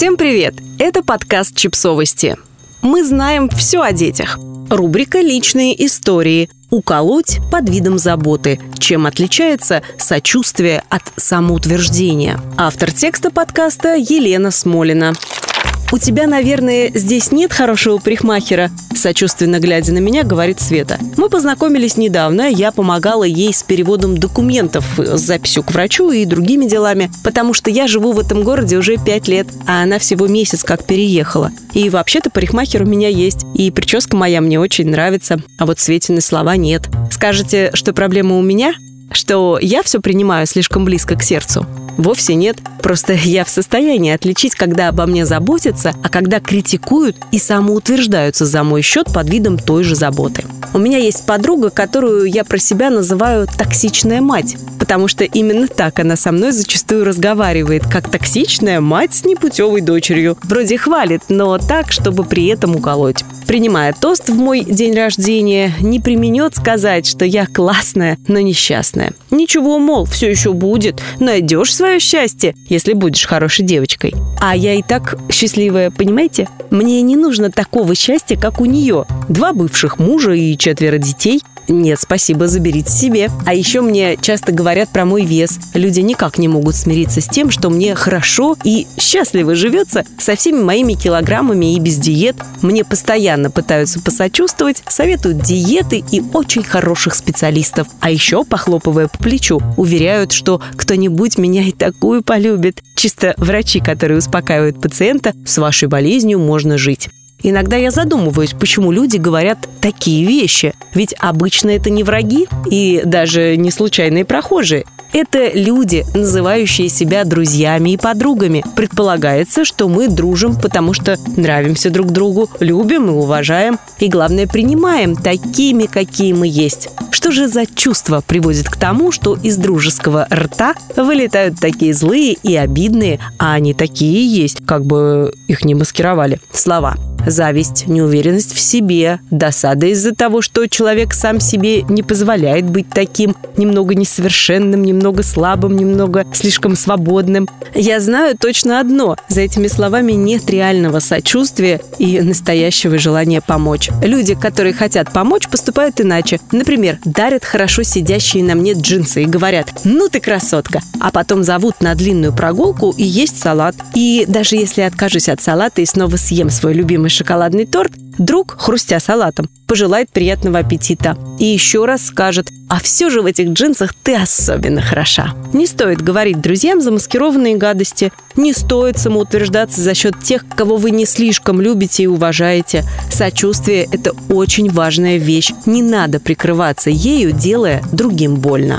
Всем привет! Это подкаст «Чипсовости». Мы знаем все о детях. Рубрика «Личные истории». Уколоть под видом заботы. Чем отличается сочувствие от самоутверждения. Автор текста подкаста Елена Смолина. «У тебя, наверное, здесь нет хорошего парикмахера?» Сочувственно глядя на меня, говорит Света. Мы познакомились недавно, я помогала ей с переводом документов, с записью к врачу и другими делами, потому что я живу в этом городе уже пять лет, а она всего месяц как переехала. И вообще-то парикмахер у меня есть, и прическа моя мне очень нравится, а вот Светины слова нет. Скажете, что проблема у меня? Что я все принимаю слишком близко к сердцу? Вовсе нет. Просто я в состоянии отличить, когда обо мне заботятся, а когда критикуют и самоутверждаются за мой счет под видом той же заботы. У меня есть подруга, которую я про себя называю «токсичная мать», потому что именно так она со мной зачастую разговаривает, как токсичная мать с непутевой дочерью. Вроде хвалит, но так, чтобы при этом уколоть. Принимая тост в мой день рождения, не применет сказать, что я классная, но несчастная. Ничего, мол, все еще будет, найдешь свое счастье, если будешь хорошей девочкой. А я и так счастливая, понимаете? Мне не нужно такого счастья, как у нее. Два бывших мужа и четверо детей. Нет, спасибо, заберите себе. А еще мне часто говорят про мой вес. Люди никак не могут смириться с тем, что мне хорошо и счастливо живется со всеми моими килограммами и без диет. Мне постоянно пытаются посочувствовать, советуют диеты и очень хороших специалистов. А еще, похлопывая по плечу, уверяют, что кто-нибудь меня и такую полюбит. Чисто врачи, которые успокаивают пациента, с вашей болезнью можно жить. Иногда я задумываюсь, почему люди говорят такие вещи. Ведь обычно это не враги и даже не случайные прохожие. Это люди, называющие себя друзьями и подругами. Предполагается, что мы дружим, потому что нравимся друг другу, любим и уважаем, и, главное, принимаем такими, какие мы есть. Что же за чувство приводит к тому, что из дружеского рта вылетают такие злые и обидные, а они такие есть, как бы их не маскировали, слова? Зависть, неуверенность в себе, досада из-за того, что человек сам себе не позволяет быть таким, немного несовершенным, немного слабым, немного слишком свободным. Я знаю точно одно. За этими словами нет реального сочувствия и настоящего желания помочь. Люди, которые хотят помочь, поступают иначе. Например, дарят хорошо сидящие на мне джинсы и говорят «Ну ты красотка!», а потом зовут на длинную прогулку и есть салат. И даже если откажусь от салата и снова съем свой любимый шоколадный торт, друг, хрустя салатом, пожелает приятного аппетита. И еще раз скажет, а все же в этих джинсах ты особенно хороша. Не стоит говорить друзьям замаскированные гадости. Не стоит самоутверждаться за счет тех, кого вы не слишком любите и уважаете. Сочувствие – это очень важная вещь. Не надо прикрываться ею, делая другим больно.